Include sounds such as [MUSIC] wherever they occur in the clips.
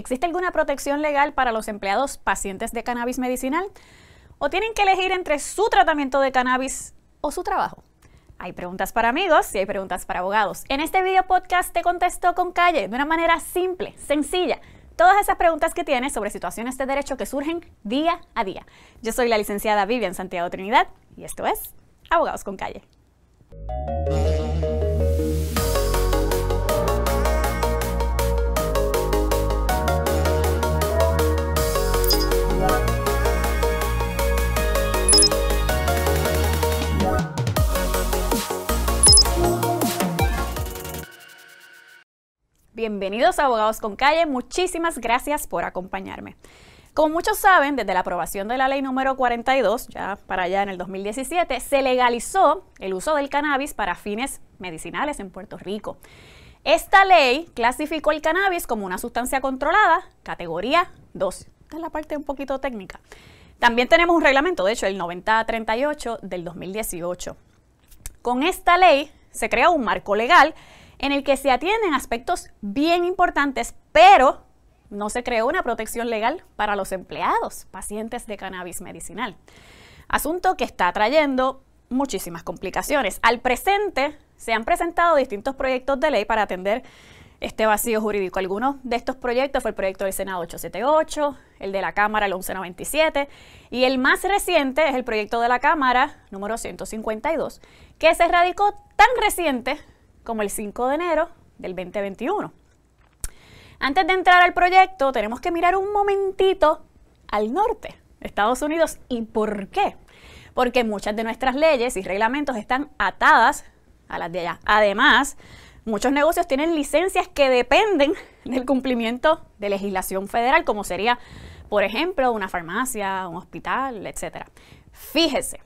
¿Existe alguna protección legal para los empleados pacientes de cannabis medicinal? ¿O tienen que elegir entre su tratamiento de cannabis o su trabajo? Hay preguntas para amigos y hay preguntas para abogados. En este video podcast te contesto con calle, de una manera simple, sencilla, todas esas preguntas que tienes sobre situaciones de derecho que surgen día a día. Yo soy la licenciada Vivian Santiago Trinidad y esto es Abogados con Calle. Bienvenidos a Abogados con Calle, muchísimas gracias por acompañarme. Como muchos saben, desde la aprobación de la ley número 42, ya para allá en el 2017, se legalizó el uso del cannabis para fines medicinales en Puerto Rico. Esta ley clasificó el cannabis como una sustancia controlada, categoría 2. Esta es la parte un poquito técnica. También tenemos un reglamento, de hecho, el 9038 del 2018. Con esta ley se crea un marco legal en el que se atienden aspectos bien importantes, pero no se creó una protección legal para los empleados, pacientes de cannabis medicinal. Asunto que está trayendo muchísimas complicaciones. Al presente se han presentado distintos proyectos de ley para atender este vacío jurídico. Algunos de estos proyectos fue el proyecto del Senado 878, el de la Cámara el 1197 y el más reciente es el proyecto de la Cámara número 152, que se radicó tan reciente como el 5 de enero del 2021. Antes de entrar al proyecto, tenemos que mirar un momentito al norte, Estados Unidos. ¿Y por qué? Porque muchas de nuestras leyes y reglamentos están atadas a las de allá. Además, muchos negocios tienen licencias que dependen del cumplimiento de legislación federal, como sería, por ejemplo, una farmacia, un hospital, etc. Fíjese,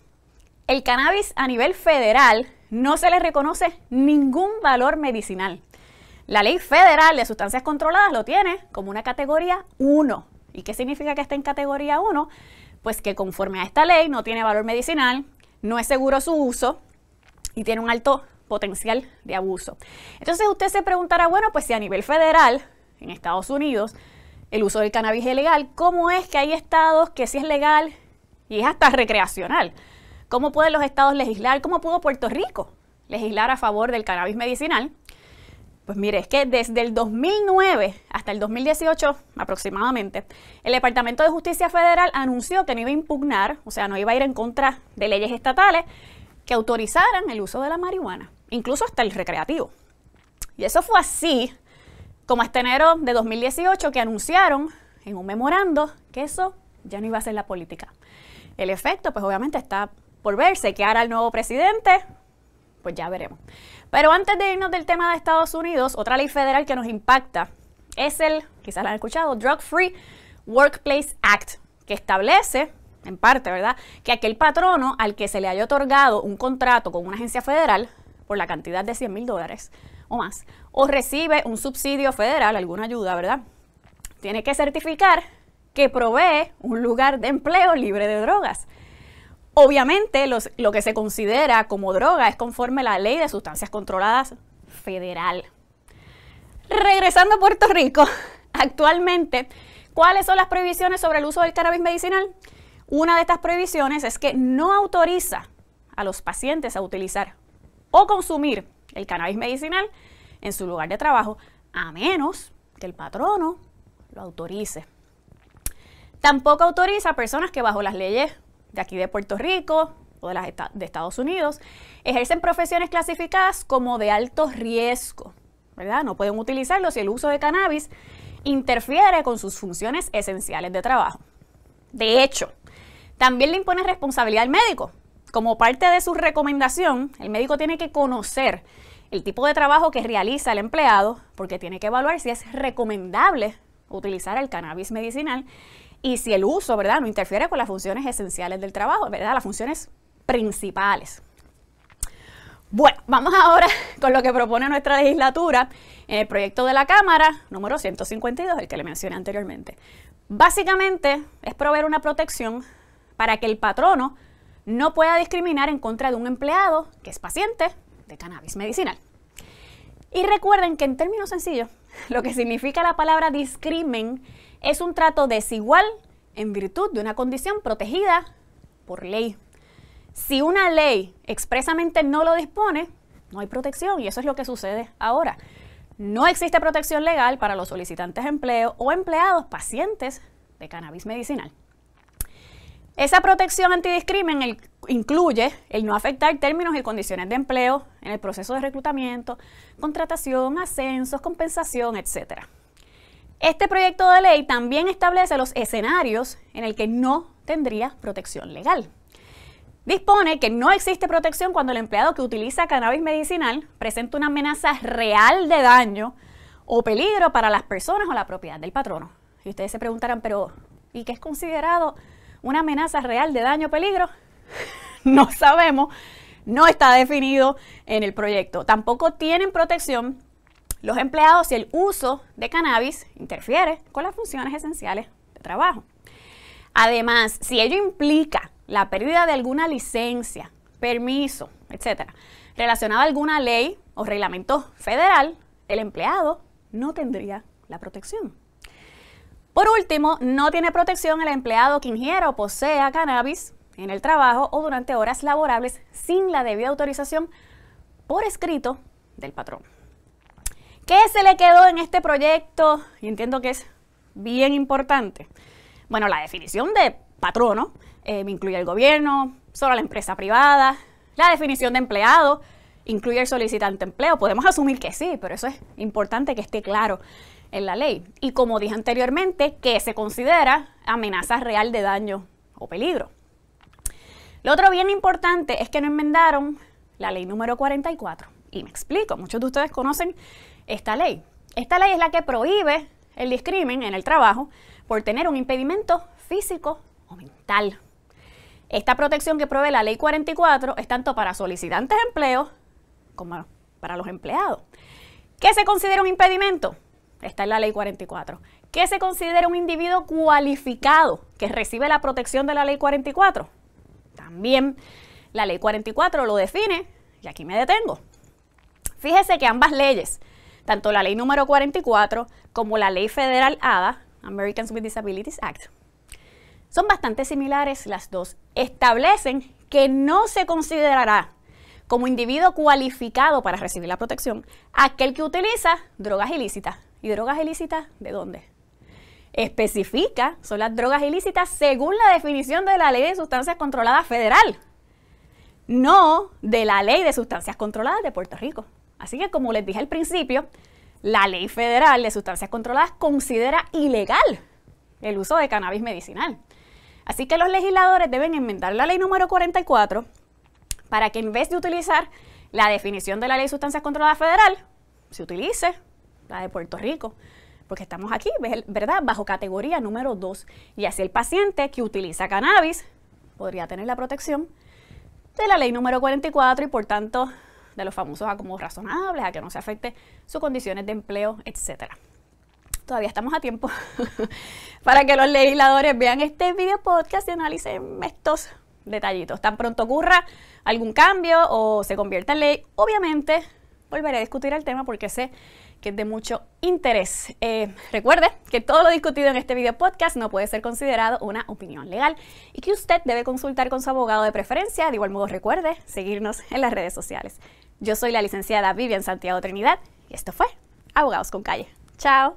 el cannabis a nivel federal no se le reconoce ningún valor medicinal. La ley federal de sustancias controladas lo tiene como una categoría 1. ¿Y qué significa que esté en categoría 1? Pues que conforme a esta ley no tiene valor medicinal, no es seguro su uso y tiene un alto potencial de abuso. Entonces usted se preguntará, bueno, pues si a nivel federal, en Estados Unidos, el uso del cannabis es legal, ¿cómo es que hay estados que sí es legal y es hasta recreacional? ¿Cómo pueden los estados legislar? ¿Cómo pudo Puerto Rico legislar a favor del cannabis medicinal? Pues mire, es que desde el 2009 hasta el 2018 aproximadamente, el Departamento de Justicia Federal anunció que no iba a impugnar, o sea, no iba a ir en contra de leyes estatales que autorizaran el uso de la marihuana, incluso hasta el recreativo. Y eso fue así como hasta enero de 2018 que anunciaron en un memorando que eso ya no iba a ser la política. El efecto, pues obviamente está por verse que hará el nuevo presidente, pues ya veremos. Pero antes de irnos del tema de Estados Unidos, otra ley federal que nos impacta es el, quizás la han escuchado, Drug Free Workplace Act, que establece, en parte, ¿verdad?, que aquel patrono al que se le haya otorgado un contrato con una agencia federal por la cantidad de 100 mil dólares o más, o recibe un subsidio federal, alguna ayuda, ¿verdad?, tiene que certificar que provee un lugar de empleo libre de drogas. Obviamente, lo que se considera como droga es conforme a la ley de sustancias controladas federal. Regresando a Puerto Rico, [LAUGHS] actualmente, ¿cuáles son las prohibiciones sobre el uso del cannabis medicinal? Una de estas prohibiciones es que no autoriza a los pacientes a utilizar o consumir el cannabis medicinal en su lugar de trabajo, a menos que el patrono lo autorice. Tampoco autoriza a personas que bajo las leyes de aquí de Puerto Rico o de, las de Estados Unidos, ejercen profesiones clasificadas como de alto riesgo, ¿verdad? No pueden utilizarlo si el uso de cannabis interfiere con sus funciones esenciales de trabajo. De hecho, también le impone responsabilidad al médico. Como parte de su recomendación, el médico tiene que conocer el tipo de trabajo que realiza el empleado, porque tiene que evaluar si es recomendable utilizar el cannabis medicinal y si el uso, ¿verdad?, no interfiere con las funciones esenciales del trabajo, ¿verdad?, las funciones principales. Bueno, vamos ahora [LAUGHS] con lo que propone nuestra legislatura en el proyecto de la Cámara número 152, el que le mencioné anteriormente. Básicamente es proveer una protección para que el patrono no pueda discriminar en contra de un empleado que es paciente de cannabis medicinal. Y recuerden que en términos sencillos, [LAUGHS] lo que significa la palabra discrimen es un trato desigual en virtud de una condición protegida por ley. Si una ley expresamente no lo dispone, no hay protección y eso es lo que sucede ahora. No existe protección legal para los solicitantes de empleo o empleados pacientes de cannabis medicinal. Esa protección antidiscrimen incluye el no afectar términos y condiciones de empleo en el proceso de reclutamiento, contratación, ascensos, compensación, etc. Este proyecto de ley también establece los escenarios en el que no tendría protección legal. Dispone que no existe protección cuando el empleado que utiliza cannabis medicinal presenta una amenaza real de daño o peligro para las personas o la propiedad del patrono. Y ustedes se preguntarán, pero ¿y qué es considerado una amenaza real de daño o peligro? [LAUGHS] no sabemos, no está definido en el proyecto. Tampoco tienen protección los empleados si el uso de cannabis interfiere con las funciones esenciales de trabajo. Además, si ello implica la pérdida de alguna licencia, permiso, etcétera, relacionada a alguna ley o reglamento federal, el empleado no tendría la protección. Por último, no tiene protección el empleado que ingiera o posea cannabis en el trabajo o durante horas laborables sin la debida autorización por escrito del patrón. ¿Qué se le quedó en este proyecto? Y entiendo que es bien importante. Bueno, la definición de patrono eh, incluye el gobierno, solo la empresa privada, la definición de empleado, incluye el solicitante de empleo. Podemos asumir que sí, pero eso es importante que esté claro en la ley. Y como dije anteriormente, que se considera amenaza real de daño o peligro. Lo otro bien importante es que no enmendaron la ley número 44. Y me explico, muchos de ustedes conocen esta ley. Esta ley es la que prohíbe el discrimen en el trabajo por tener un impedimento físico o mental. Esta protección que provee la ley 44 es tanto para solicitantes de empleo como para los empleados. ¿Qué se considera un impedimento? Está en la ley 44. ¿Qué se considera un individuo cualificado que recibe la protección de la ley 44? También la ley 44 lo define y aquí me detengo. Fíjese que ambas leyes, tanto la ley número 44 como la ley federal ADA, Americans with Disabilities Act, son bastante similares las dos. Establecen que no se considerará como individuo cualificado para recibir la protección aquel que utiliza drogas ilícitas ¿Y drogas ilícitas de dónde? Especifica, son las drogas ilícitas según la definición de la Ley de Sustancias Controladas Federal, no de la Ley de Sustancias Controladas de Puerto Rico. Así que como les dije al principio, la Ley Federal de Sustancias Controladas considera ilegal el uso de cannabis medicinal. Así que los legisladores deben enmendar la ley número 44 para que en vez de utilizar la definición de la ley de sustancias controladas federal, se utilice la de Puerto Rico, porque estamos aquí, ¿verdad? Bajo categoría número 2. Y así el paciente que utiliza cannabis podría tener la protección de la ley número 44 y por tanto de los famosos como razonables, a que no se afecte sus condiciones de empleo, etcétera. Todavía estamos a tiempo [LAUGHS] para que los legisladores vean este video podcast y analicen estos detallitos. Tan pronto ocurra algún cambio o se convierta en ley, obviamente volveré a discutir el tema porque sé que es de mucho interés. Eh, recuerde que todo lo discutido en este video podcast no puede ser considerado una opinión legal y que usted debe consultar con su abogado de preferencia. De igual modo, recuerde seguirnos en las redes sociales. Yo soy la licenciada Vivian Santiago Trinidad y esto fue Abogados con Calle. Chao.